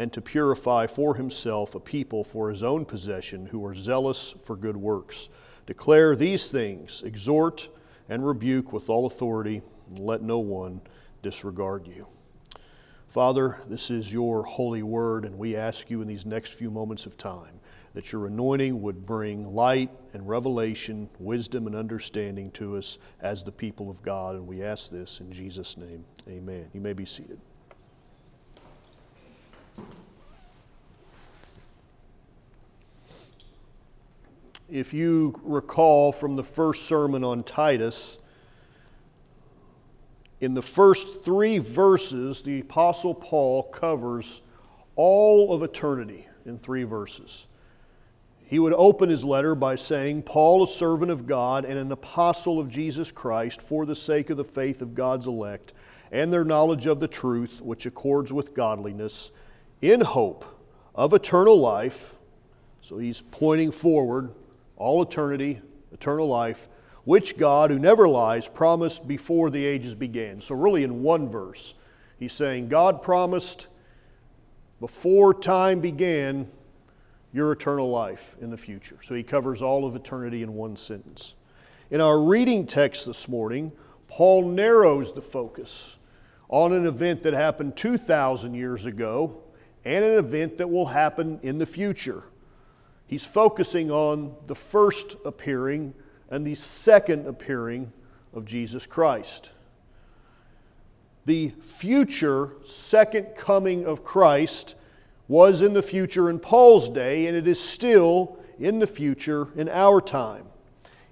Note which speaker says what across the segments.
Speaker 1: and to purify for himself a people for his own possession who are zealous for good works. Declare these things, exhort and rebuke with all authority, and let no one disregard you. Father, this is your holy word, and we ask you in these next few moments of time that your anointing would bring light and revelation, wisdom and understanding to us as the people of God. And we ask this in Jesus' name. Amen. You may be seated. If you recall from the first sermon on Titus, in the first three verses, the Apostle Paul covers all of eternity in three verses. He would open his letter by saying, Paul, a servant of God and an apostle of Jesus Christ, for the sake of the faith of God's elect and their knowledge of the truth, which accords with godliness, in hope of eternal life. So he's pointing forward all eternity, eternal life, which God, who never lies, promised before the ages began. So, really, in one verse, he's saying, God promised before time began your eternal life in the future. So, he covers all of eternity in one sentence. In our reading text this morning, Paul narrows the focus on an event that happened 2,000 years ago and an event that will happen in the future. He's focusing on the first appearing and the second appearing of Jesus Christ. The future second coming of Christ was in the future in Paul's day, and it is still in the future in our time.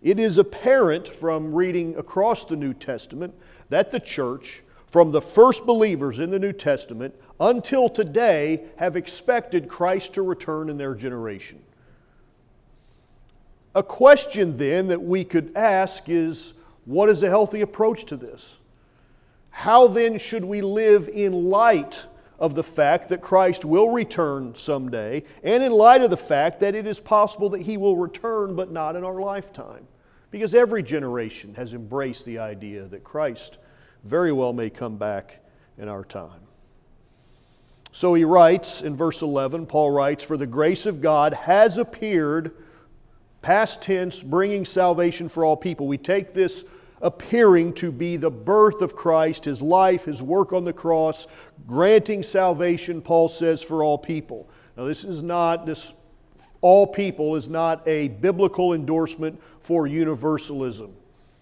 Speaker 1: It is apparent from reading across the New Testament that the church, from the first believers in the New Testament until today, have expected Christ to return in their generation. A question then that we could ask is what is a healthy approach to this? How then should we live in light of the fact that Christ will return someday, and in light of the fact that it is possible that He will return but not in our lifetime? Because every generation has embraced the idea that Christ very well may come back in our time. So he writes in verse 11, Paul writes, For the grace of God has appeared past tense, bringing salvation for all people. We take this appearing to be the birth of Christ, his life, his work on the cross, granting salvation, Paul says, for all people. Now, this is not, this all people is not a biblical endorsement for universalism.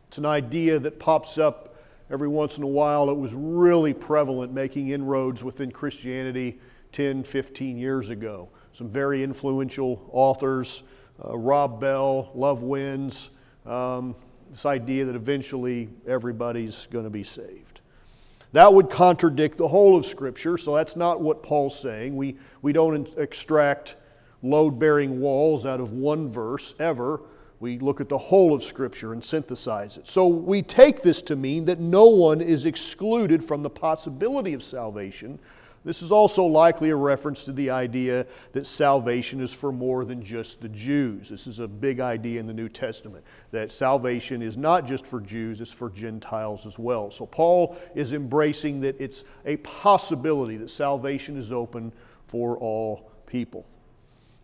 Speaker 1: It's an idea that pops up every once in a while. It was really prevalent, making inroads within Christianity 10, 15 years ago. Some very influential authors uh, Rob Bell, Love Wins, um, this idea that eventually everybody's going to be saved. That would contradict the whole of Scripture, so that's not what Paul's saying. We, we don't extract load bearing walls out of one verse ever. We look at the whole of Scripture and synthesize it. So we take this to mean that no one is excluded from the possibility of salvation this is also likely a reference to the idea that salvation is for more than just the Jews. This is a big idea in the New Testament that salvation is not just for Jews, it's for Gentiles as well. So Paul is embracing that it's a possibility that salvation is open for all people.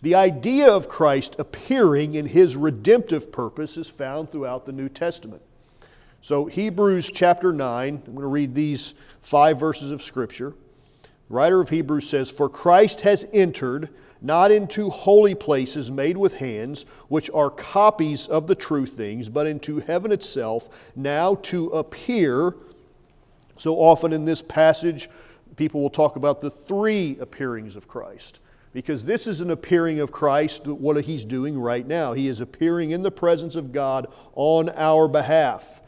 Speaker 1: The idea of Christ appearing in his redemptive purpose is found throughout the New Testament. So, Hebrews chapter 9, I'm going to read these five verses of Scripture writer of Hebrews says, For Christ has entered not into holy places made with hands, which are copies of the true things, but into heaven itself, now to appear. So often in this passage, people will talk about the three appearings of Christ. Because this is an appearing of Christ, what he's doing right now. He is appearing in the presence of God on our behalf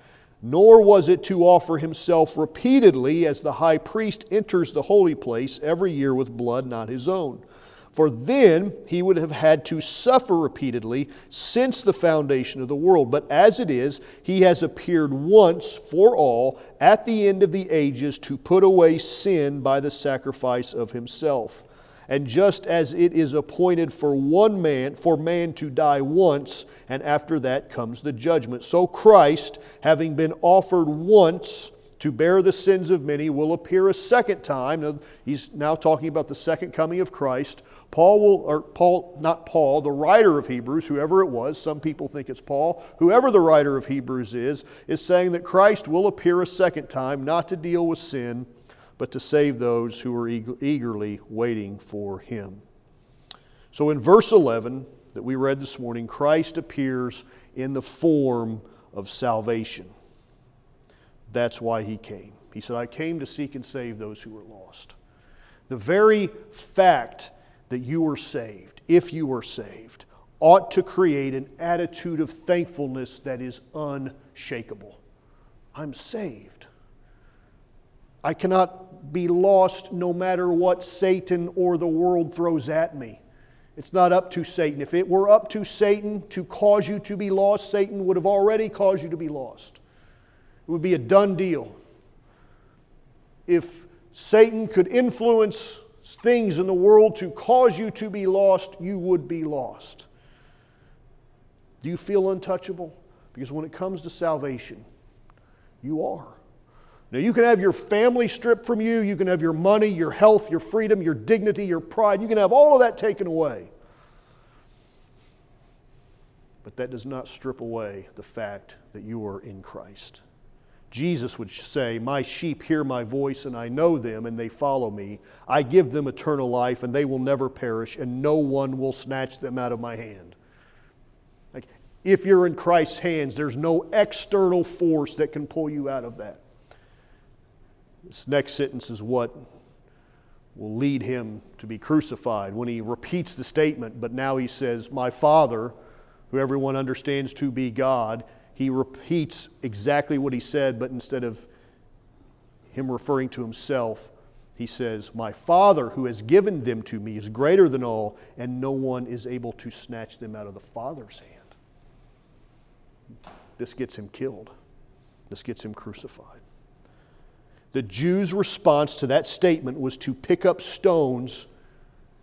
Speaker 1: nor was it to offer himself repeatedly as the high priest enters the holy place every year with blood not his own. For then he would have had to suffer repeatedly since the foundation of the world. But as it is, he has appeared once for all at the end of the ages to put away sin by the sacrifice of himself. And just as it is appointed for one man, for man to die once, and after that comes the judgment. So Christ, having been offered once to bear the sins of many, will appear a second time. Now, he's now talking about the second coming of Christ. Paul will, or Paul, not Paul, the writer of Hebrews, whoever it was, some people think it's Paul, whoever the writer of Hebrews is, is saying that Christ will appear a second time, not to deal with sin but to save those who are eagerly waiting for him. So in verse 11 that we read this morning, Christ appears in the form of salvation. That's why he came. He said, I came to seek and save those who were lost. The very fact that you were saved, if you were saved, ought to create an attitude of thankfulness that is unshakable. I'm saved. I cannot be lost no matter what Satan or the world throws at me. It's not up to Satan. If it were up to Satan to cause you to be lost, Satan would have already caused you to be lost. It would be a done deal. If Satan could influence things in the world to cause you to be lost, you would be lost. Do you feel untouchable? Because when it comes to salvation, you are. Now, you can have your family stripped from you, you can have your money, your health, your freedom, your dignity, your pride, you can have all of that taken away. But that does not strip away the fact that you are in Christ. Jesus would say, My sheep hear my voice, and I know them, and they follow me. I give them eternal life, and they will never perish, and no one will snatch them out of my hand. Like, if you're in Christ's hands, there's no external force that can pull you out of that. This next sentence is what will lead him to be crucified. When he repeats the statement, but now he says, My Father, who everyone understands to be God, he repeats exactly what he said, but instead of him referring to himself, he says, My Father who has given them to me is greater than all, and no one is able to snatch them out of the Father's hand. This gets him killed, this gets him crucified. The Jews' response to that statement was to pick up stones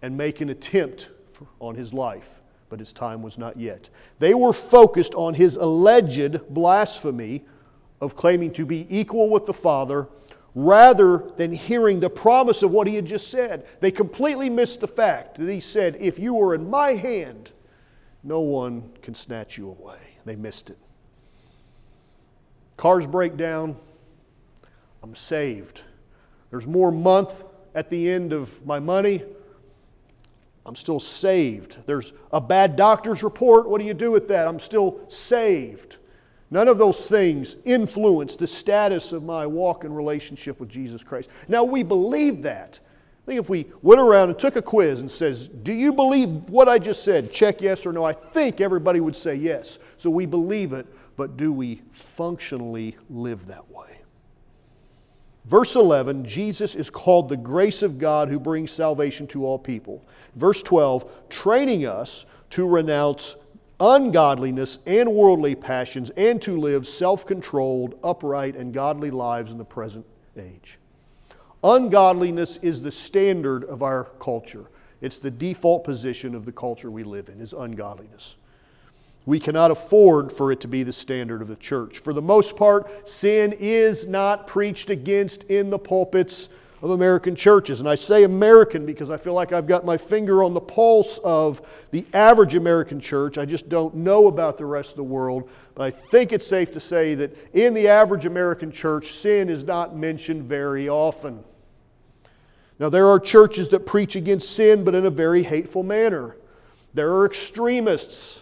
Speaker 1: and make an attempt on his life, but his time was not yet. They were focused on his alleged blasphemy of claiming to be equal with the Father rather than hearing the promise of what he had just said. They completely missed the fact that he said, If you were in my hand, no one can snatch you away. They missed it. Cars break down, I'm saved. There's more month at the end of my money. I'm still saved. There's a bad doctor's report. What do you do with that? I'm still saved. None of those things influence the status of my walk and relationship with Jesus Christ. Now, we believe that. I think if we went around and took a quiz and says, "Do you believe what I just said?" Check yes or no. I think everybody would say yes. So we believe it, but do we functionally live that way? Verse 11, Jesus is called the grace of God who brings salvation to all people. Verse 12, training us to renounce ungodliness and worldly passions and to live self controlled, upright, and godly lives in the present age. Ungodliness is the standard of our culture. It's the default position of the culture we live in, is ungodliness. We cannot afford for it to be the standard of the church. For the most part, sin is not preached against in the pulpits of American churches. And I say American because I feel like I've got my finger on the pulse of the average American church. I just don't know about the rest of the world. But I think it's safe to say that in the average American church, sin is not mentioned very often. Now, there are churches that preach against sin, but in a very hateful manner. There are extremists.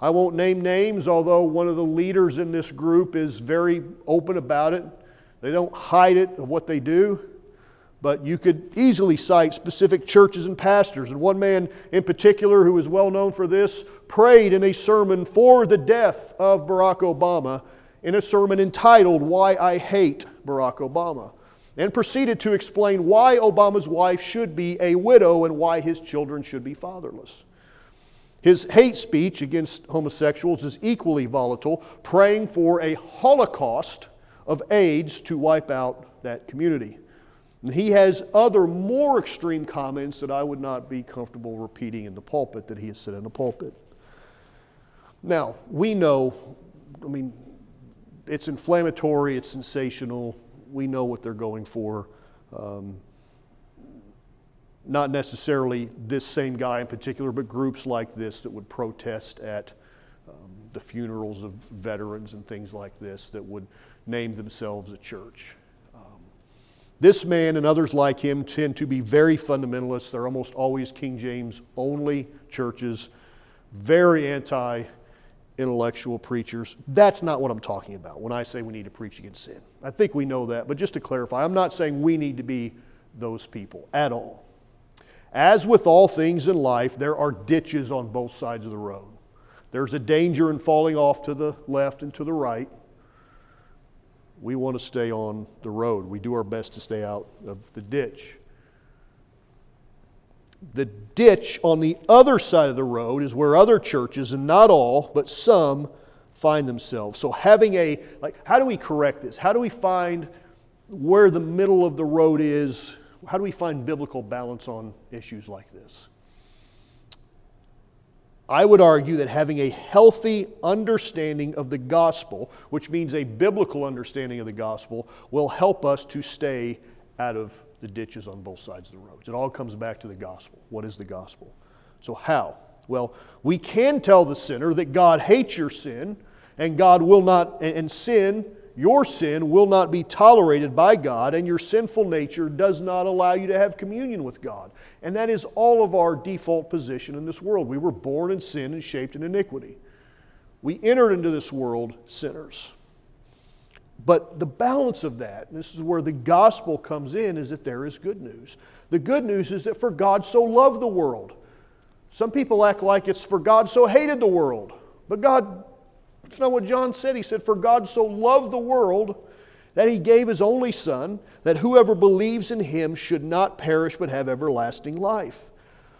Speaker 1: I won't name names, although one of the leaders in this group is very open about it. They don't hide it of what they do, but you could easily cite specific churches and pastors. And one man in particular, who is well known for this, prayed in a sermon for the death of Barack Obama in a sermon entitled Why I Hate Barack Obama and proceeded to explain why Obama's wife should be a widow and why his children should be fatherless. His hate speech against homosexuals is equally volatile, praying for a holocaust of AIDS to wipe out that community. And he has other more extreme comments that I would not be comfortable repeating in the pulpit that he has said in the pulpit. Now, we know, I mean, it's inflammatory, it's sensational, we know what they're going for. Um, not necessarily this same guy in particular, but groups like this that would protest at um, the funerals of veterans and things like this that would name themselves a church. Um, this man and others like him tend to be very fundamentalists. They're almost always King James only churches, very anti intellectual preachers. That's not what I'm talking about when I say we need to preach against sin. I think we know that, but just to clarify, I'm not saying we need to be those people at all. As with all things in life, there are ditches on both sides of the road. There's a danger in falling off to the left and to the right. We want to stay on the road. We do our best to stay out of the ditch. The ditch on the other side of the road is where other churches, and not all, but some, find themselves. So, having a, like, how do we correct this? How do we find where the middle of the road is? How do we find biblical balance on issues like this? I would argue that having a healthy understanding of the gospel, which means a biblical understanding of the gospel, will help us to stay out of the ditches on both sides of the roads. It all comes back to the gospel. What is the gospel? So, how? Well, we can tell the sinner that God hates your sin, and God will not, and sin, your sin, will not be tolerated by God, and your sinful nature does not allow you to have communion with God. And that is all of our default position in this world. We were born in sin and shaped in iniquity. We entered into this world sinners. But the balance of that, and this is where the gospel comes in, is that there is good news. The good news is that for God so loved the world. Some people act like it's for God so hated the world. But God, it's not what John said. He said, For God so loved the world that he gave his only Son, that whoever believes in him should not perish but have everlasting life.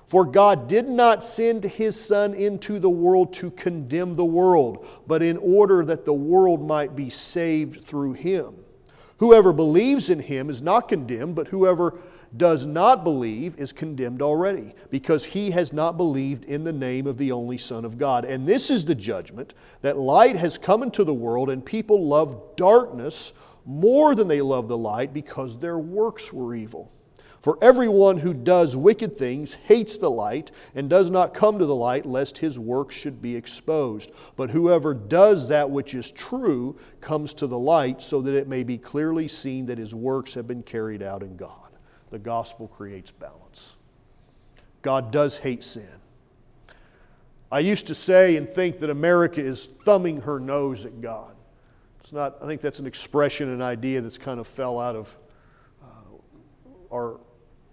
Speaker 1: For God did not send his Son into the world to condemn the world, but in order that the world might be saved through him. Whoever believes in him is not condemned, but whoever does not believe is condemned already, because he has not believed in the name of the only Son of God. And this is the judgment that light has come into the world, and people love darkness more than they love the light because their works were evil. For everyone who does wicked things hates the light and does not come to the light, lest his work should be exposed. But whoever does that which is true comes to the light, so that it may be clearly seen that his works have been carried out in God. The gospel creates balance. God does hate sin. I used to say and think that America is thumbing her nose at God. It's not, I think that's an expression, an idea that's kind of fell out of uh, our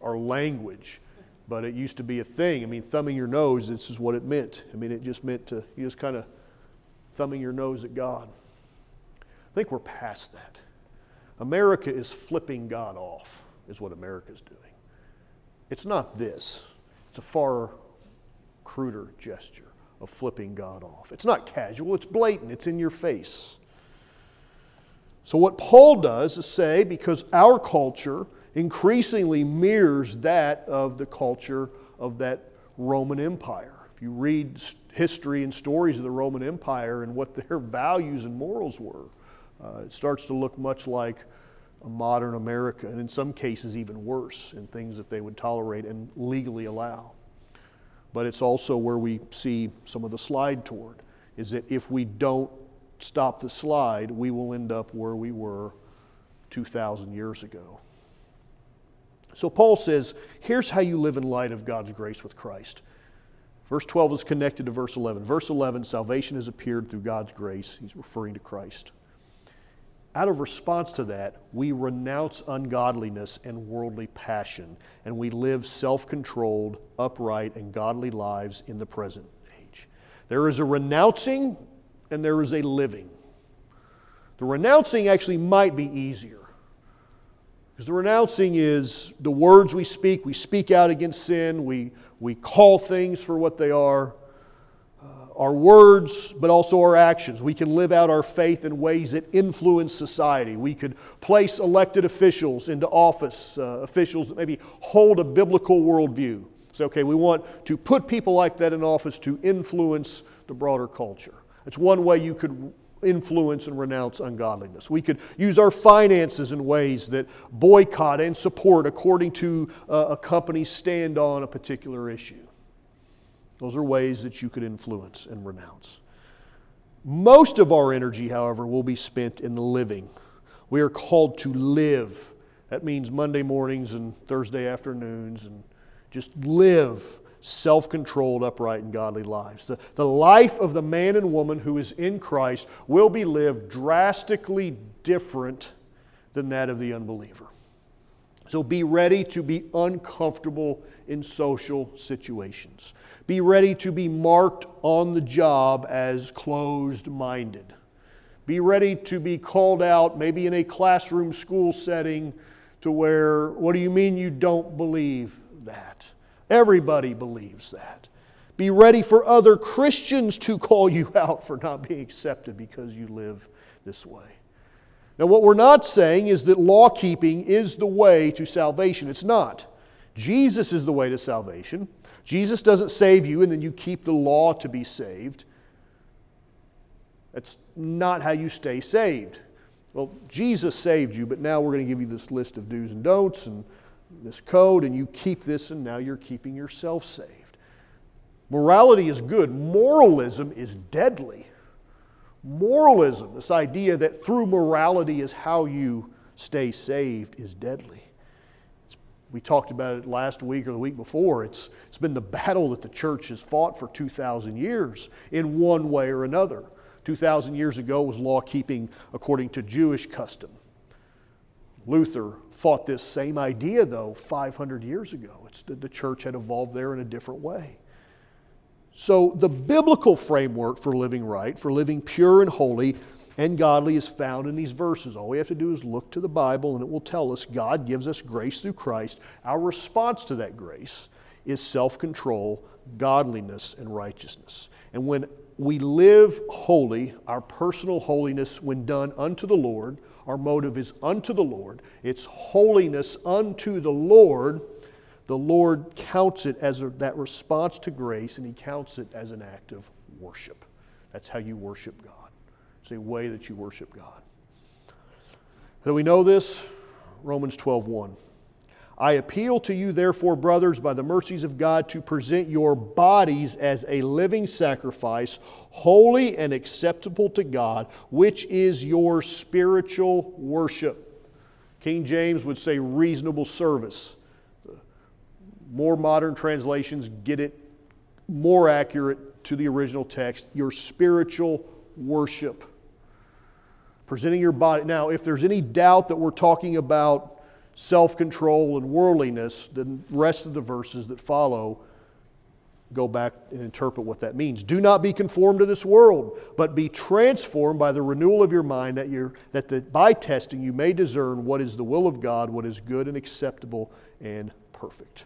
Speaker 1: our language, but it used to be a thing. I mean, thumbing your nose, this is what it meant. I mean, it just meant to, you just kind of thumbing your nose at God. I think we're past that. America is flipping God off, is what America's doing. It's not this, it's a far cruder gesture of flipping God off. It's not casual, it's blatant, it's in your face. So, what Paul does is say, because our culture increasingly mirrors that of the culture of that Roman Empire. If you read history and stories of the Roman Empire and what their values and morals were, uh, it starts to look much like modern America, and in some cases, even worse in things that they would tolerate and legally allow. But it's also where we see some of the slide toward, is that if we don't stop the slide, we will end up where we were 2,000 years ago. So Paul says, here's how you live in light of God's grace with Christ. Verse 12 is connected to verse 11. Verse 11, salvation has appeared through God's grace. He's referring to Christ. Out of response to that, we renounce ungodliness and worldly passion, and we live self controlled, upright, and godly lives in the present age. There is a renouncing and there is a living. The renouncing actually might be easier. Because the renouncing is the words we speak. We speak out against sin. We, we call things for what they are. Our words, but also our actions. We can live out our faith in ways that influence society. We could place elected officials into office, uh, officials that maybe hold a biblical worldview. Say, okay, we want to put people like that in office to influence the broader culture. It's one way you could influence and renounce ungodliness. We could use our finances in ways that boycott and support according to uh, a company's stand on a particular issue. Those are ways that you could influence and renounce. Most of our energy, however, will be spent in living. We are called to live. That means Monday mornings and Thursday afternoons and just live self controlled, upright, and godly lives. The, the life of the man and woman who is in Christ will be lived drastically different than that of the unbeliever. So be ready to be uncomfortable in social situations. Be ready to be marked on the job as closed minded. Be ready to be called out, maybe in a classroom school setting, to where, what do you mean you don't believe that? Everybody believes that. Be ready for other Christians to call you out for not being accepted because you live this way. Now, what we're not saying is that law keeping is the way to salvation. It's not. Jesus is the way to salvation. Jesus doesn't save you and then you keep the law to be saved. That's not how you stay saved. Well, Jesus saved you, but now we're going to give you this list of do's and don'ts and this code and you keep this, and now you're keeping yourself saved. Morality is good, moralism is deadly. Moralism, this idea that through morality is how you stay saved, is deadly. It's, we talked about it last week or the week before. It's, it's been the battle that the church has fought for 2,000 years in one way or another. 2,000 years ago was law keeping according to Jewish custom. Luther fought this same idea, though, 500 years ago. It's the, the church had evolved there in a different way. So, the biblical framework for living right, for living pure and holy and godly, is found in these verses. All we have to do is look to the Bible, and it will tell us God gives us grace through Christ. Our response to that grace is self control, godliness, and righteousness. And when we live holy, our personal holiness, when done unto the Lord, our motive is unto the Lord. It's holiness unto the Lord. The Lord counts it as a, that response to grace, and He counts it as an act of worship. That's how you worship God. It's a way that you worship God. How do we know this? Romans 12 1. I appeal to you, therefore, brothers, by the mercies of God, to present your bodies as a living sacrifice, holy and acceptable to God, which is your spiritual worship. King James would say reasonable service. More modern translations get it more accurate to the original text your spiritual worship. Presenting your body. Now, if there's any doubt that we're talking about self control and worldliness, the rest of the verses that follow go back and interpret what that means. Do not be conformed to this world, but be transformed by the renewal of your mind, that, you're, that the, by testing you may discern what is the will of God, what is good and acceptable and perfect.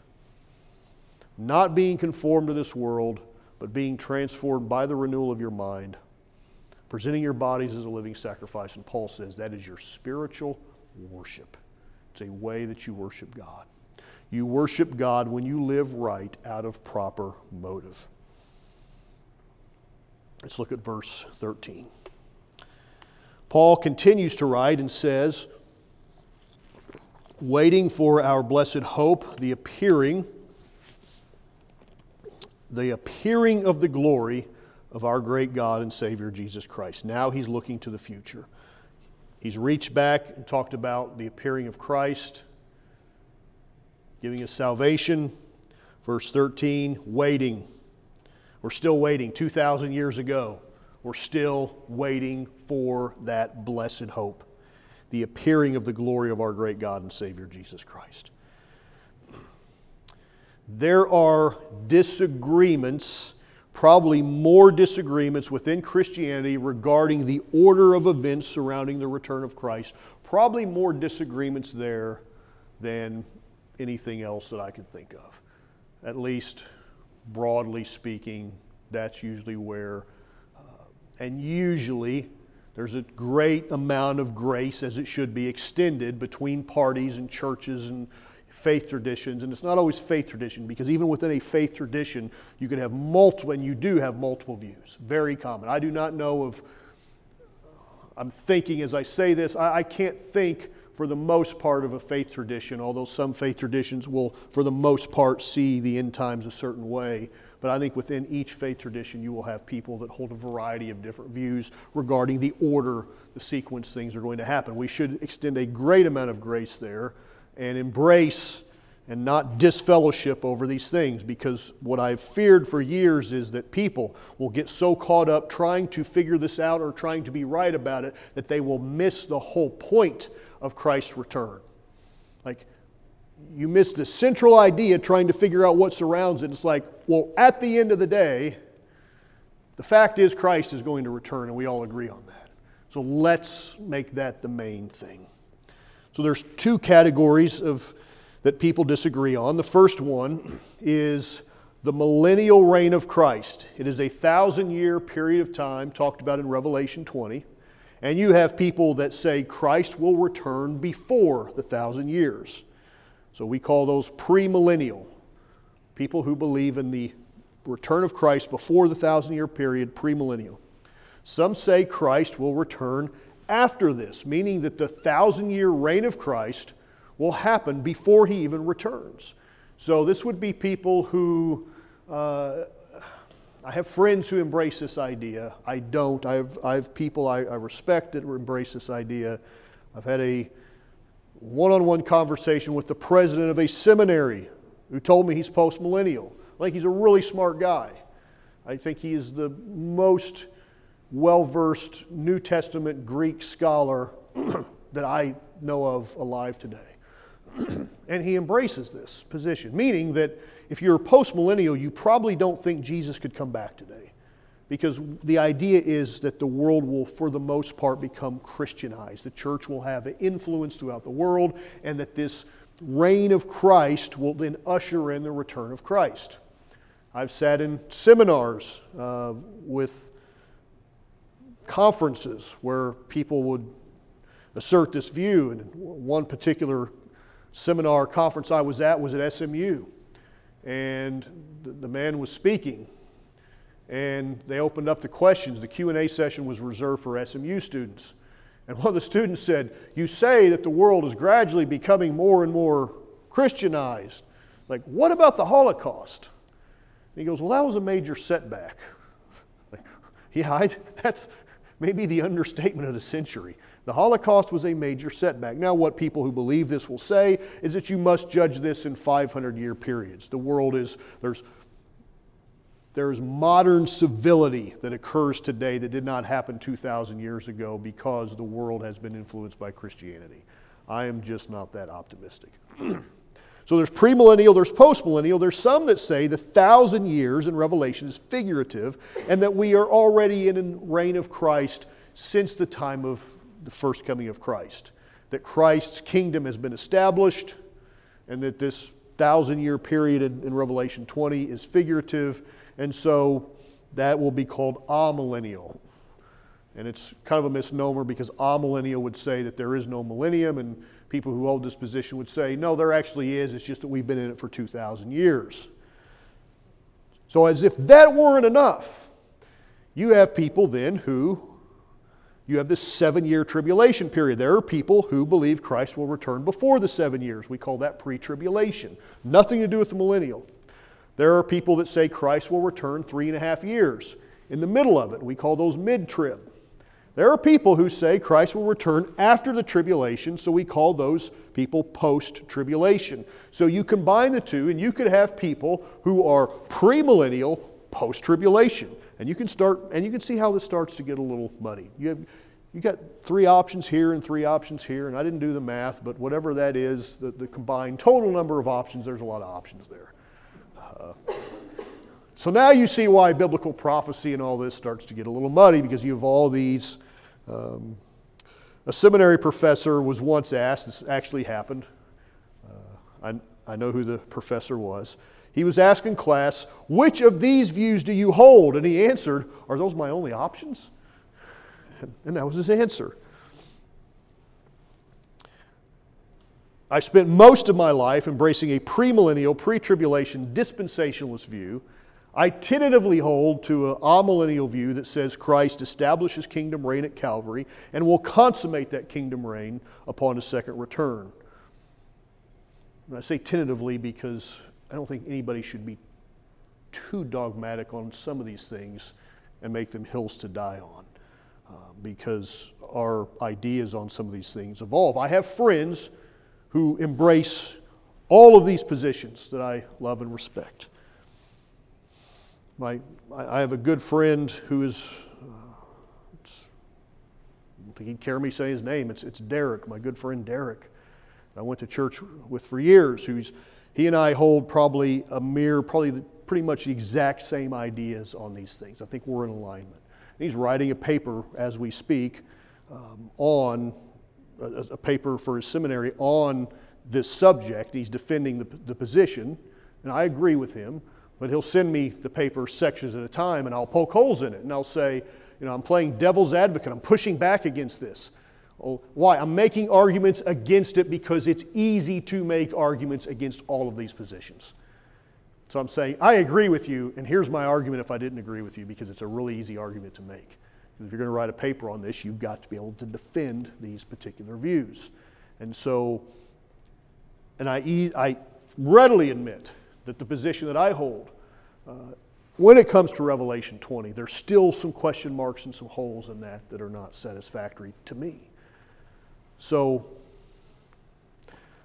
Speaker 1: Not being conformed to this world, but being transformed by the renewal of your mind, presenting your bodies as a living sacrifice. And Paul says that is your spiritual worship. It's a way that you worship God. You worship God when you live right out of proper motive. Let's look at verse 13. Paul continues to write and says, waiting for our blessed hope, the appearing, the appearing of the glory of our great God and Savior Jesus Christ. Now he's looking to the future. He's reached back and talked about the appearing of Christ. giving us salvation. Verse 13, waiting. We're still waiting. 2,000 years ago, we're still waiting for that blessed hope the appearing of the glory of our great God and Savior Jesus Christ. There are disagreements, probably more disagreements within Christianity regarding the order of events surrounding the return of Christ. Probably more disagreements there than anything else that I can think of. At least broadly speaking, that's usually where, uh, and usually there's a great amount of grace, as it should be, extended between parties and churches and faith traditions. And it's not always faith tradition, because even within a faith tradition, you can have multiple, and you do have multiple views. Very common. I do not know of, I'm thinking as I say this, I, I can't think for the most part of a faith tradition, although some faith traditions will, for the most part, see the end times a certain way. But I think within each faith tradition, you will have people that hold a variety of different views regarding the order, the sequence things are going to happen. We should extend a great amount of grace there and embrace and not disfellowship over these things because what I've feared for years is that people will get so caught up trying to figure this out or trying to be right about it that they will miss the whole point of Christ's return. Like, you miss the central idea trying to figure out what surrounds it. It's like, well, at the end of the day, the fact is Christ is going to return, and we all agree on that. So let's make that the main thing. So there's two categories of that people disagree on. The first one is the millennial reign of Christ. It is a thousand year period of time talked about in Revelation 20. And you have people that say Christ will return before the thousand years. So we call those premillennial. People who believe in the return of Christ before the thousand year period, premillennial. Some say Christ will return after this, meaning that the thousand year reign of Christ will happen before he even returns. So this would be people who uh, I have friends who embrace this idea. I don't. I have, I have people I, I respect that embrace this idea. I've had a one on one conversation with the president of a seminary who told me he's post millennial. I think he's a really smart guy. I think he is the most well versed New Testament Greek scholar that I know of alive today. and he embraces this position, meaning that if you're postmillennial, you probably don't think Jesus could come back today. Because the idea is that the world will, for the most part, become Christianized. The church will have an influence throughout the world, and that this reign of Christ will then usher in the return of Christ. I've sat in seminars uh, with conferences where people would assert this view. And one particular seminar conference I was at was at SMU and the, man was speaking. And they opened up the questions. The q&a session was reserved for smu students. And one of the students said you say that the world is gradually becoming more and more christianized. Like what about the holocaust? And he goes well that was a major setback. Like, yeah I, that's maybe the understatement of the century the Holocaust was a major setback. Now, what people who believe this will say is that you must judge this in 500 year periods. The world is, there's, there's modern civility that occurs today that did not happen 2,000 years ago because the world has been influenced by Christianity. I am just not that optimistic. so there's premillennial, there's postmillennial. There's some that say the thousand years in Revelation is figurative and that we are already in a reign of Christ since the time of the first coming of Christ. That Christ's kingdom has been established, and that this thousand year period in, in Revelation 20 is figurative, and so that will be called amillennial. And it's kind of a misnomer because amillennial would say that there is no millennium, and people who hold this position would say, no, there actually is, it's just that we've been in it for 2,000 years. So, as if that weren't enough, you have people then who you have this seven year tribulation period. There are people who believe Christ will return before the seven years. We call that pre tribulation. Nothing to do with the millennial. There are people that say Christ will return three and a half years in the middle of it. We call those mid trib. There are people who say Christ will return after the tribulation, so we call those people post tribulation. So you combine the two, and you could have people who are premillennial, post tribulation. And you can start, and you can see how this starts to get a little muddy. You have, you got three options here and three options here, and I didn't do the math, but whatever that is, the, the combined total number of options, there's a lot of options there. Uh, so now you see why biblical prophecy and all this starts to get a little muddy because you have all these. Um, a seminary professor was once asked, this actually happened. Uh, I, I know who the professor was. He was asking class, which of these views do you hold? And he answered, Are those my only options? And that was his answer. I spent most of my life embracing a premillennial, pre tribulation, dispensationalist view. I tentatively hold to an amillennial view that says Christ establishes kingdom reign at Calvary and will consummate that kingdom reign upon his second return. And I say tentatively because I don't think anybody should be too dogmatic on some of these things and make them hills to die on uh, because our ideas on some of these things evolve. I have friends who embrace all of these positions that I love and respect. My, I have a good friend who is, uh, I don't think he'd care me say his name. It's, it's Derek, my good friend Derek. I went to church with for years. Who's he and I hold probably a mere, probably the, pretty much the exact same ideas on these things. I think we're in alignment. And he's writing a paper as we speak um, on a, a, paper for his seminary on this subject. He's defending the, the position, and I agree with him. But he'll send me the paper sections at a time, and I'll poke holes in it, and I'll say, you know, I'm playing devil's advocate. I'm pushing back against this. Well, why? I'm making arguments against it because it's easy to make arguments against all of these positions. So I'm saying, I agree with you, and here's my argument if I didn't agree with you, because it's a really easy argument to make. If you're going to write a paper on this, you've got to be able to defend these particular views. And so, and I, I readily admit that the position that I hold, uh, when it comes to Revelation 20, there's still some question marks and some holes in that that are not satisfactory to me. So,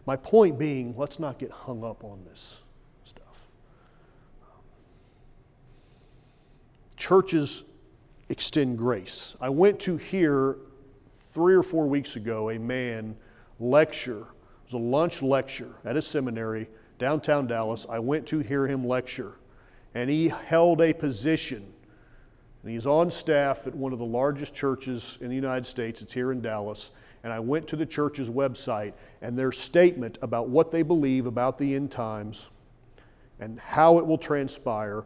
Speaker 1: my point being, let's not get hung up on this stuff. Churches extend grace. I went to hear three or four weeks ago a man lecture. It was a lunch lecture at a seminary downtown Dallas. I went to hear him lecture, and he held a position. And he's on staff at one of the largest churches in the United States. It's here in Dallas and I went to the church's website, and their statement about what they believe about the end times and how it will transpire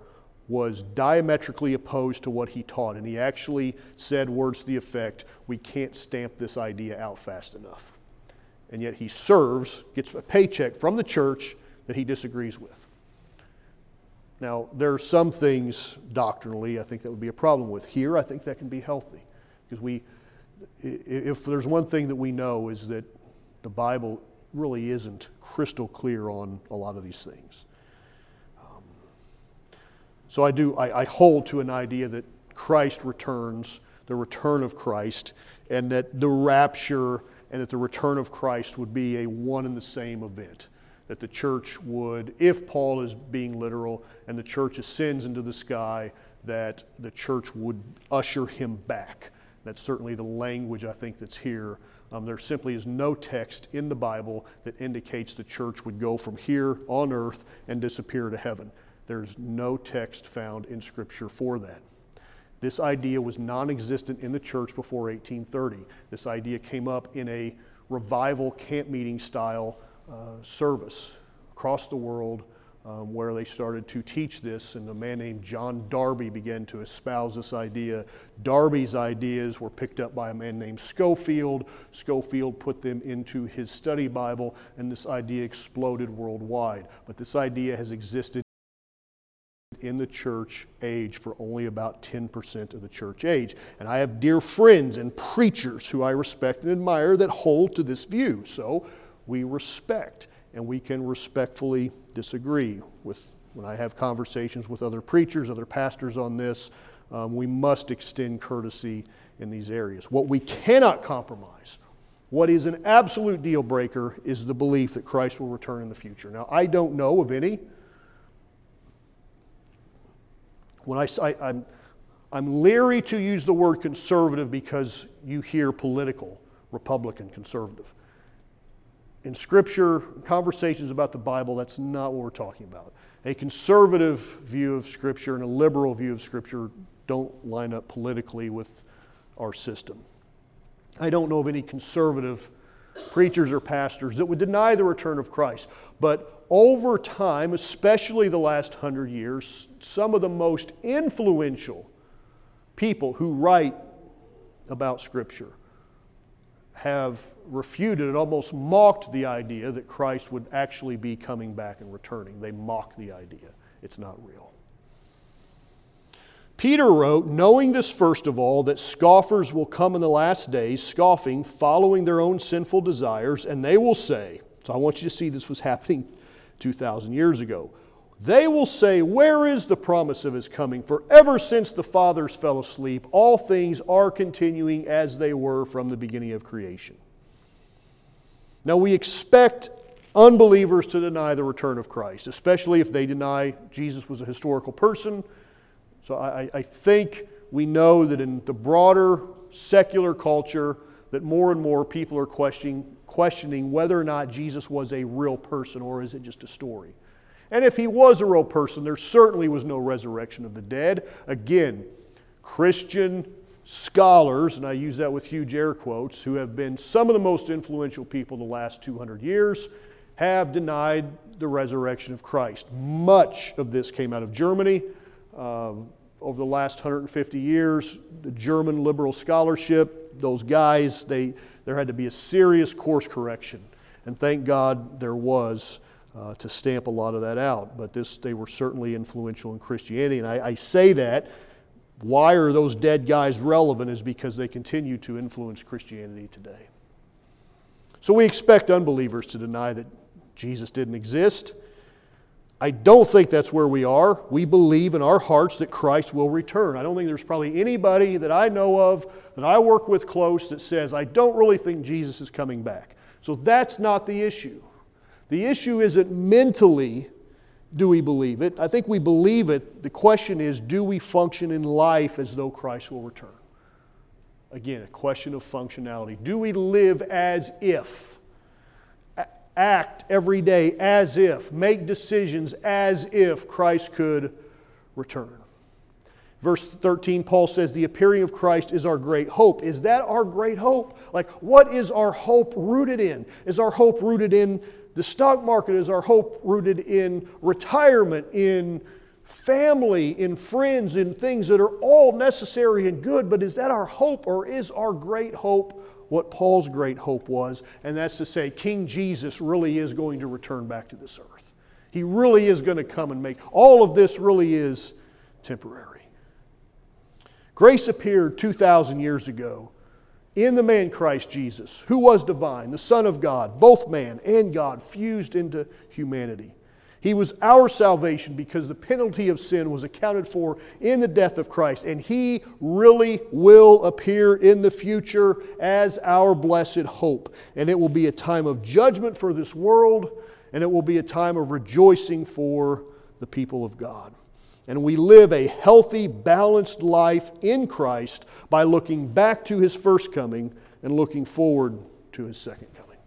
Speaker 1: was diametrically opposed to what he taught. And he actually said words to the effect, We can't stamp this idea out fast enough. And yet he serves, gets a paycheck from the church that he disagrees with. Now, there are some things doctrinally I think that would be a problem with. Here, I think that can be healthy because we, if there's one thing that we know is that the Bible really isn't crystal clear on a lot of these things. Um, so I do, I, I hold to an idea that Christ returns, the return of Christ, and that the rapture and that the return of Christ would be a one and the same event. That the church would, if Paul is being literal and the church ascends into the sky, that the church would usher him back. That's certainly the language I think that's here. Um, there simply is no text in the Bible that indicates the church would go from here on earth and disappear to heaven. There's no text found in Scripture for that. This idea was non existent in the church before 1830. This idea came up in a revival camp meeting style service across the world um, where they started to teach this, and a man named John Darby began to espouse this idea. Darby's ideas were picked up by a man named Scofield. Scofield put them into his study Bible, and this idea exploded worldwide. But this idea has existed in the church age for only about 10% of the church age. And I have dear friends and preachers who I respect and admire that hold to this view. So we respect and we can respectfully disagree with when I have conversations with other preachers, other pastors on this. um, we must extend courtesy in these areas. What we cannot compromise, what is an absolute deal breaker, is the belief that Christ will return in the future. Now, I don't know of any. When I, I I'm, I'm leery to use the word conservative because you hear political, Republican, conservative. In Scripture, conversations about the Bible, that's not what we're talking about. A conservative view of Scripture and a liberal view of Scripture don't line up politically with our system. I don't know of any conservative preachers or pastors that would deny the return of Christ. But over time, especially the last hundred years, some of the most influential people who write about Scripture have refuted and almost mocked the idea that Christ would actually be coming back and returning. They mock the idea. It's not real. Peter wrote, knowing this first of all, that scoffers will come in the last days, scoffing, following their own sinful desires, and they will say, so I want you to see this was happening 2,000 years ago. They will say, Where is the promise of his coming? For ever since the fathers fell asleep, all things are continuing as they were from the beginning of creation. Now, we expect unbelievers to deny the return of Christ, especially if they deny Jesus was a historical person so I, I think we know that in the broader secular culture, that more and more people are questioning, questioning whether or not Jesus was a real person or is it just a story. And if he was a real person, there certainly was no resurrection of the dead. Again, Christian scholars, and I use that with huge air quotes, who have been some of the most influential people the last 200 years, have denied the resurrection of Christ. Much of this came out of Germany. Um, over the last 150 years, the German liberal scholarship, those guys, they, there had to be a serious course correction. And thank God there was uh, to stamp a lot of that out. But this, they were certainly influential in Christianity. And I, I say that. Why are those dead guys relevant? Is because they continue to influence Christianity today. So we expect unbelievers to deny that Jesus didn't exist I don't think that's where we are. We believe in our hearts that Christ will return. I don't think there's probably anybody that I know of that I work with close that says, I don't really think Jesus is coming back. So that's not the issue. The issue isn't mentally do we believe it. I think we believe it. The question is, do we function in life as though Christ will return? Again, a question of functionality. Do we live as if? act every day as if, make decisions as if Christ could return. Verse 13, Paul says, The appearing of Christ is our great hope. Is that our great hope? Like, what is our hope rooted in? Is our hope rooted in the stock market? Is our hope rooted in retirement, in family, in friends, in things that are all necessary and good? But is that our hope, or is our great hope what Paul's great hope was, and that's to say, King Jesus really is going to return back to this earth. He really is going to come and make all of this really is temporary. Grace appeared 2,000 years ago in the man Christ Jesus, who was divine, the Son of God, both man and God fused into humanity. He was our salvation because the penalty of sin was accounted for in the death of Christ. And He really will appear in the future as our blessed hope. And it will be a time of judgment for this world, and it will be a time of rejoicing for the people of God. And we live a healthy, balanced life in Christ by looking back to His first coming and looking forward to His second coming.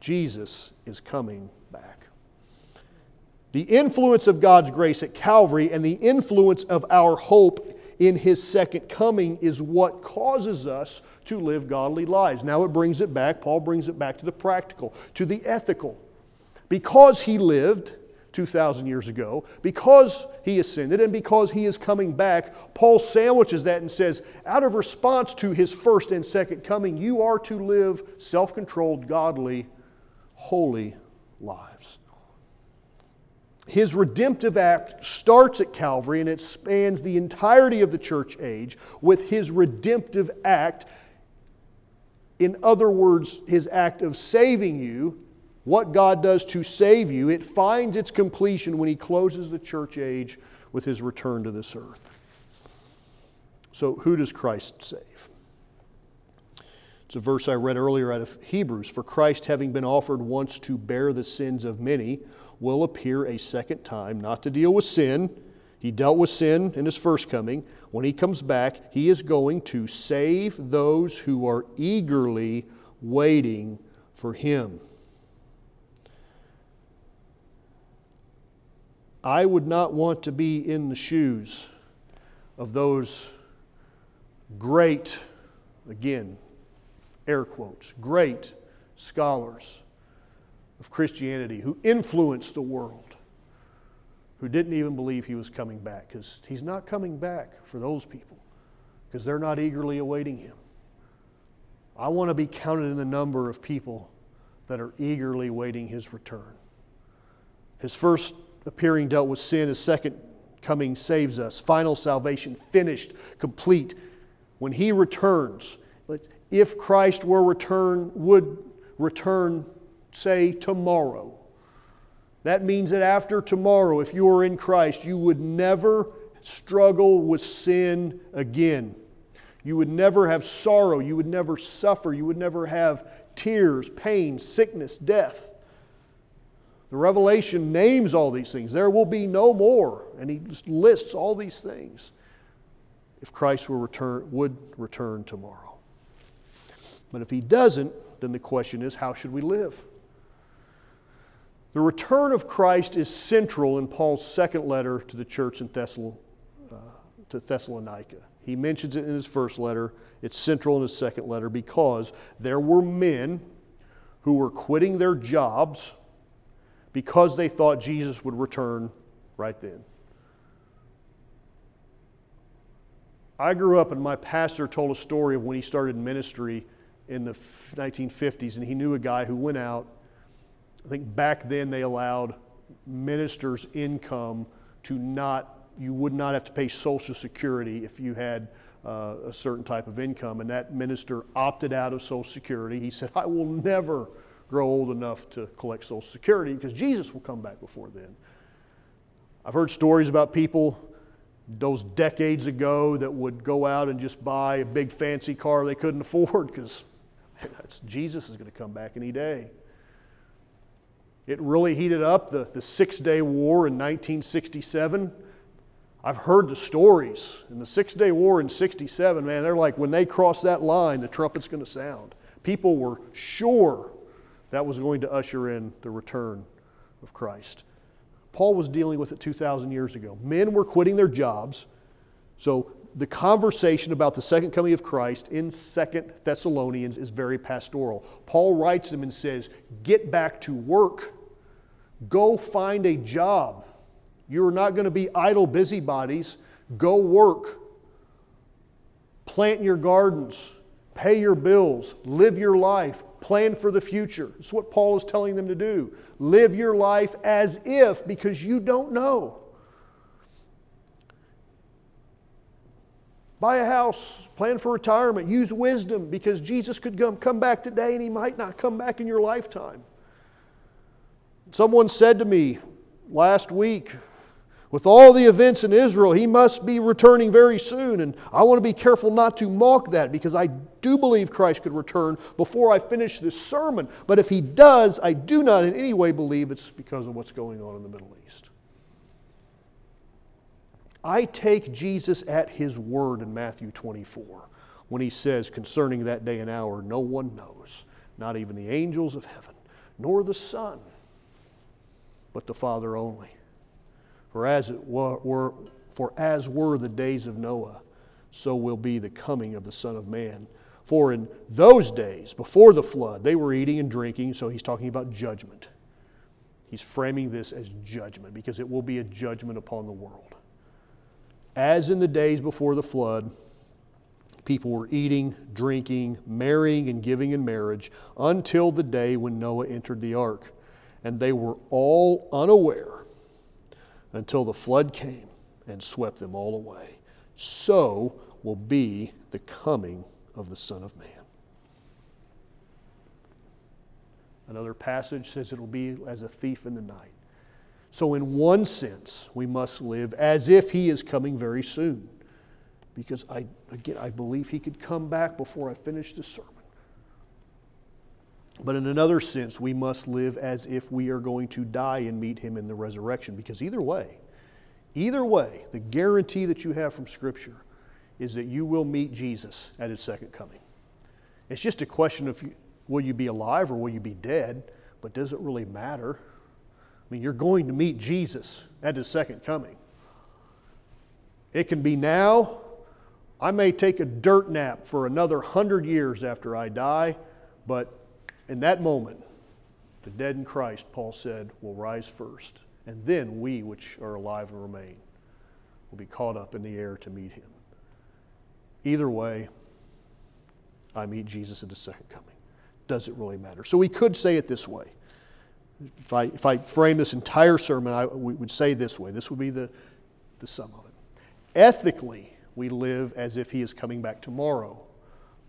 Speaker 1: Jesus is coming back. The influence of God's grace at Calvary and the influence of our hope in His second coming is what causes us to live godly lives. Now it brings it back, Paul brings it back to the practical, to the ethical. Because He lived 2,000 years ago, because He ascended, and because He is coming back, Paul sandwiches that and says, out of response to His first and second coming, you are to live self controlled, godly, holy lives. His redemptive act starts at Calvary and it spans the entirety of the church age with his redemptive act. In other words, his act of saving you, what God does to save you, it finds its completion when he closes the church age with his return to this earth. So, who does Christ save? It's a verse I read earlier out of Hebrews. For Christ, having been offered once to bear the sins of many, will appear a second time, not to deal with sin. He dealt with sin in his first coming. When he comes back, he is going to save those who are eagerly waiting for him. I would not want to be in the shoes of those great, again, air quotes, great scholars of Christianity who influenced the world, who didn't even believe he was coming back, because he's not coming back for those people, because they're not eagerly awaiting him. I want to be counted in the number of people that are eagerly waiting his return. His first appearing dealt with sin, his second coming saves us. Final salvation, finished, complete. When he returns, if Christ were return, would return, say, tomorrow, that means that after tomorrow, if you are in Christ, you would never struggle with sin again. You would never have sorrow. You would never suffer. You would never have tears, pain, sickness, death. The Revelation names all these things. There will be no more. And he just lists all these things if Christ will return, would return tomorrow. But if he doesn't, then the question is how should we live? The return of Christ is central in Paul's second letter to the church in Thessal, uh, to Thessalonica. He mentions it in his first letter. It's central in his second letter because there were men who were quitting their jobs because they thought Jesus would return right then. I grew up and my pastor told a story of when he started ministry in the 1950s, and he knew a guy who went out. I think back then they allowed ministers' income to not, you would not have to pay Social Security if you had uh, a certain type of income. And that minister opted out of Social Security. He said, I will never grow old enough to collect Social Security because Jesus will come back before then. I've heard stories about people those decades ago that would go out and just buy a big fancy car they couldn't afford because Jesus is going to come back any day. It really heated up the, the Six Day War in 1967. I've heard the stories. In the Six Day War in 67, man, they're like, when they cross that line, the trumpet's going to sound. People were sure that was going to usher in the return of Christ. Paul was dealing with it 2,000 years ago. Men were quitting their jobs. So the conversation about the second coming of Christ in Second Thessalonians is very pastoral. Paul writes them and says, Get back to work. Go find a job. You're not going to be idle busybodies. Go work. Plant your gardens. Pay your bills. Live your life. Plan for the future. It's what Paul is telling them to do. Live your life as if, because you don't know. Buy a house, plan for retirement, use wisdom because Jesus could come back today and he might not come back in your lifetime. Someone said to me last week, with all the events in Israel, he must be returning very soon. And I want to be careful not to mock that because I do believe Christ could return before I finish this sermon. But if he does, I do not in any way believe it's because of what's going on in the Middle East. I take Jesus at his word in Matthew 24 when he says concerning that day and hour, no one knows, not even the angels of heaven, nor the Son, but the Father only. For as, it were, for as were the days of Noah, so will be the coming of the Son of Man. For in those days, before the flood, they were eating and drinking, so he's talking about judgment. He's framing this as judgment because it will be a judgment upon the world. As in the days before the flood, people were eating, drinking, marrying, and giving in marriage until the day when Noah entered the ark. And they were all unaware until the flood came and swept them all away. So will be the coming of the Son of Man. Another passage says it will be as a thief in the night. So, in one sense, we must live as if He is coming very soon, because I, again, I believe he could come back before I finish this sermon. But in another sense, we must live as if we are going to die and meet him in the resurrection, because either way, either way, the guarantee that you have from Scripture is that you will meet Jesus at his second coming. It's just a question of will you be alive or will you be dead, but does it really matter? I mean, you're going to meet Jesus at his second coming. It can be now. I may take a dirt nap for another hundred years after I die, but in that moment, the dead in Christ, Paul said, will rise first. And then we, which are alive and remain, will be caught up in the air to meet him. Either way, I meet Jesus at the second coming. Does it really matter? So we could say it this way. If I, if I frame this entire sermon, I we would say this way. This would be the, the sum of it. Ethically, we live as if he is coming back tomorrow.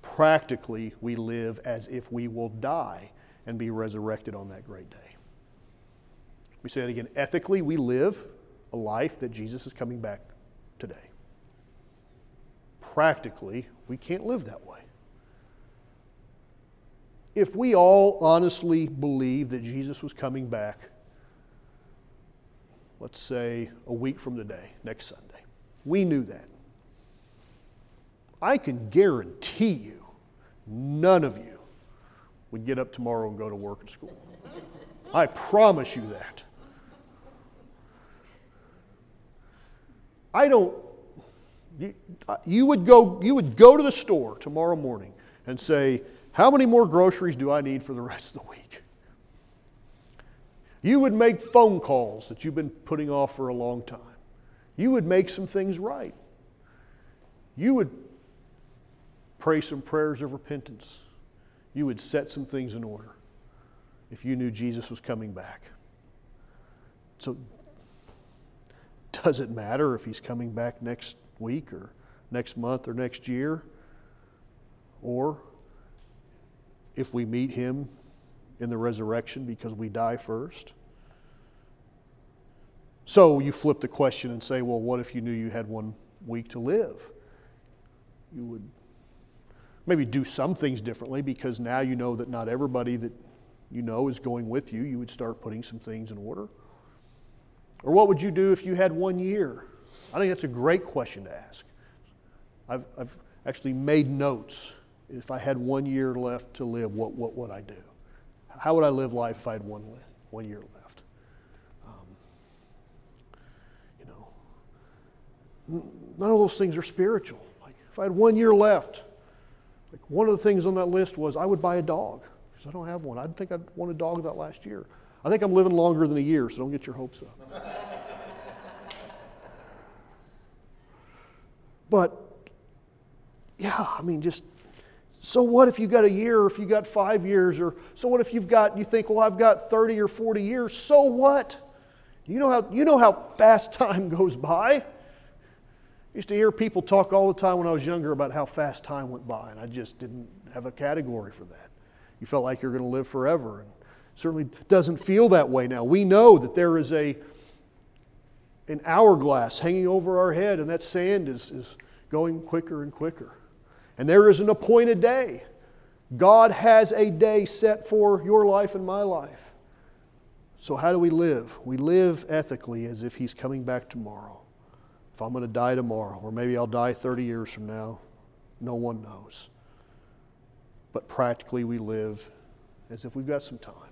Speaker 1: Practically, we live as if we will die and be resurrected on that great day. We say it again. Ethically, we live a life that Jesus is coming back today. Practically, we can't live that way. If we all honestly believe that Jesus was coming back, let's say a week from today, next Sunday, we knew that. I can guarantee you, none of you would get up tomorrow and go to work and school. I promise you that. I don't, you, uh, you, would go, you would go to the store tomorrow morning and say, How many more groceries do I need for the rest of the week? You would make phone calls that you've been putting off for a long time. You would make some things right. You would pray some prayers of repentance. You would set some things in order if you knew Jesus was coming back. So, does it matter if he's coming back next week or next month or next year? Or if we meet him in the resurrection because we die first? So you flip the question and say, well, what if you knew you had one week to live? You would maybe do some things differently because now you know that not everybody that you know is going with you. You would start putting some things in order. Or what would you do if you had one year? I think that's a great question to ask. I've, I've actually made notes. If I had one year left to live, what, what would I do? How would I live life if I had one, one year left? Um, you know, none of those things are spiritual. Like if I had one year left, like one of the things on that list was I would buy a dog because I don't have one. I didn't think I'd want a dog that last year. I think I'm living longer than a year, so don't get your hopes up. but yeah, I mean, just so what if you got a year or if you got five years or so what if you've got you think well i've got 30 or 40 years so what you know how you know how fast time goes by used to hear people talk all the time when I was younger about how fast time went by, and I just didn't have a category for that. You felt like you're going to live forever, and certainly doesn't feel that way now. We know that there is a an hourglass hanging over our head, and that sand is, is going quicker and quicker. And there is an appointed day. God has a day set for your life and my life. So, how do we live? We live ethically as if He's coming back tomorrow. If I'm going to die tomorrow, or maybe I'll die 30 years from now, no one knows. But practically, we live as if we've got some time.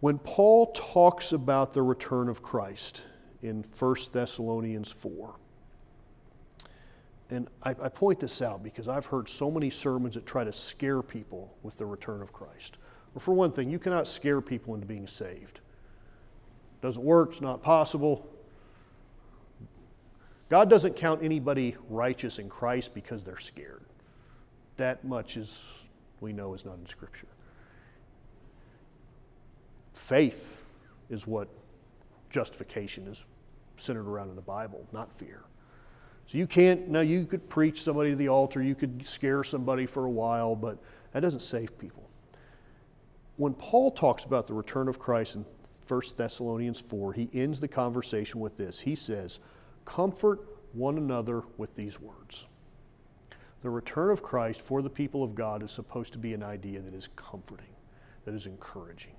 Speaker 1: When Paul talks about the return of Christ in 1 Thessalonians 4, and I, I, point this out because I've heard so many sermons that try to scare people with the return of Christ. Well, for one thing, you cannot scare people into being saved. Doesn't work, it's not possible. God doesn't count anybody righteous in Christ because they're scared. That much is we know is not in Scripture. Faith is what justification is centered around in the Bible, not fear. So you can't, now you could preach somebody to the altar, you could scare somebody for a while, but that doesn't save people. When Paul talks about the return of Christ in 1 Thessalonians 4, he ends the conversation with this. He says, Comfort one another with these words. The return of Christ for the people of God is supposed to be an idea that is comforting, that is encouraging.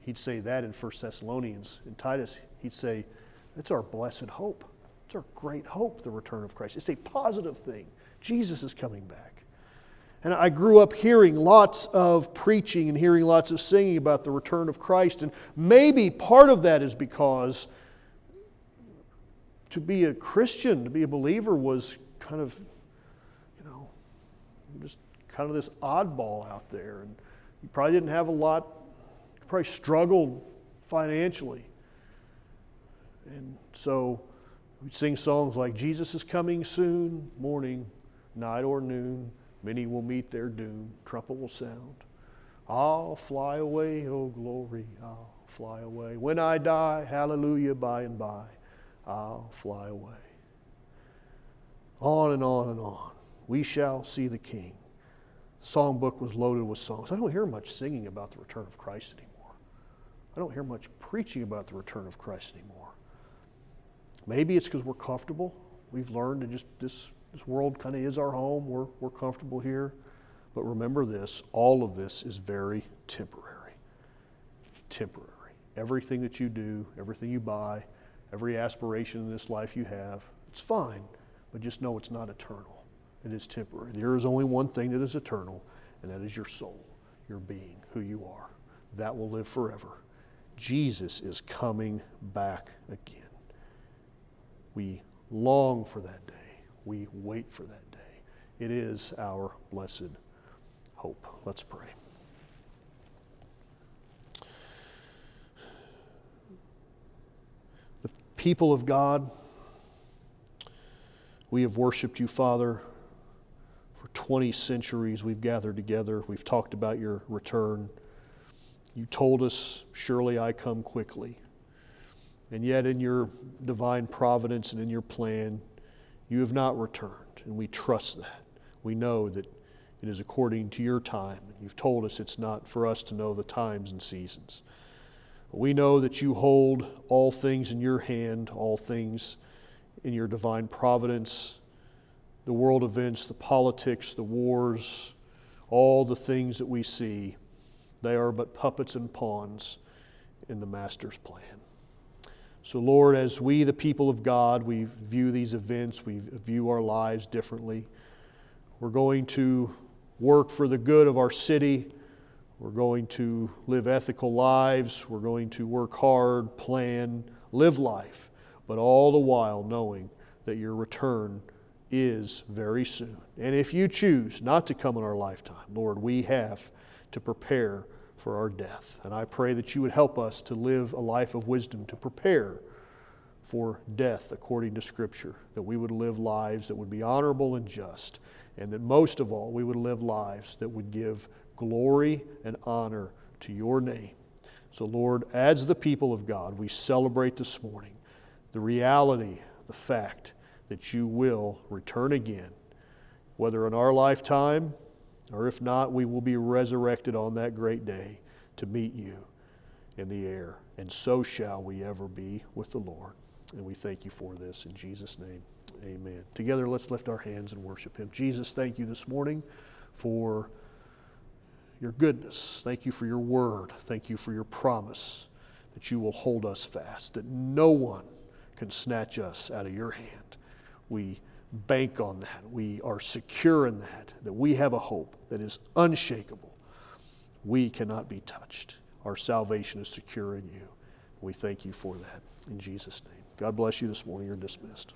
Speaker 1: He'd say that in 1 Thessalonians. In Titus, he'd say, it's our blessed hope. It's our great hope, the return of Christ. It's a positive thing. Jesus is coming back. And I grew up hearing lots of preaching and hearing lots of singing about the return of Christ. And maybe part of that is because to be a Christian, to be a believer, was kind of, you know, just kind of this oddball out there. And you probably didn't have a lot, you probably struggled financially. And so we'd sing songs like Jesus is coming soon, morning, night, or noon. Many will meet their doom, trumpet will sound. I'll fly away, oh glory, I'll fly away. When I die, hallelujah, by and by, I'll fly away. On and on and on. We shall see the King. Songbook was loaded with songs. I don't hear much singing about the return of Christ anymore. I don't hear much preaching about the return of Christ anymore. Maybe it's because we're comfortable. We've learned to just this this world kind of is our home. We're, we're comfortable here. But remember this all of this is very temporary. Temporary. Everything that you do, everything you buy, every aspiration in this life you have, it's fine, but just know it's not eternal. It is temporary. There is only one thing that is eternal, and that is your soul, your being, who you are. That will live forever. Jesus is coming back again. We long for that day we wait for that day. It is our blessed hope. Let's pray. People of God, we have worshiped you, Father. For 20 centuries, we've gathered together. We've talked about your return. You told us, Surely I come quickly. And yet, in your divine providence and in your plan, you have not returned, and we trust that. We know that it is according to your time. You've told us it's not for us to know the times and seasons. We know that you hold all things in your hand, all things in your divine providence, the world events, the politics, the wars, all the things that we see, they are but puppets and pawns in the Master's plan. So, Lord, as we, the people of God, we view these events, we view our lives differently. We're going to work for the good of our city. We're going to live ethical lives. We're going to work hard, plan, live life, but all the while knowing that your return is very soon. And if you choose not to come in our lifetime, Lord, we have to prepare for our death. And I pray that you would help us to live a life of wisdom, to prepare for death according to Scripture, that we would live lives that would be honorable and just, and that most of all, we would live lives that would give glory and honor to your name. So, Lord, as the people of God, we celebrate this morning the reality, the fact that you will return again, whether in our lifetime or if not, we will be resurrected on that great day to meet you in the air. And so shall we ever be with the Lord. And we thank you for this in Jesus' name. Amen. Together, let's lift our hands and worship Him. Jesus, thank you this morning for your goodness. Thank you for your word. Thank you for your promise that you will hold us fast, that no one can snatch us out of your hand. We bank on that. We are secure in that, that we have a hope that is unshakable. We cannot be touched. Our salvation is secure in you. We thank you for that. In Jesus' name. God bless you this morning. You're dismissed.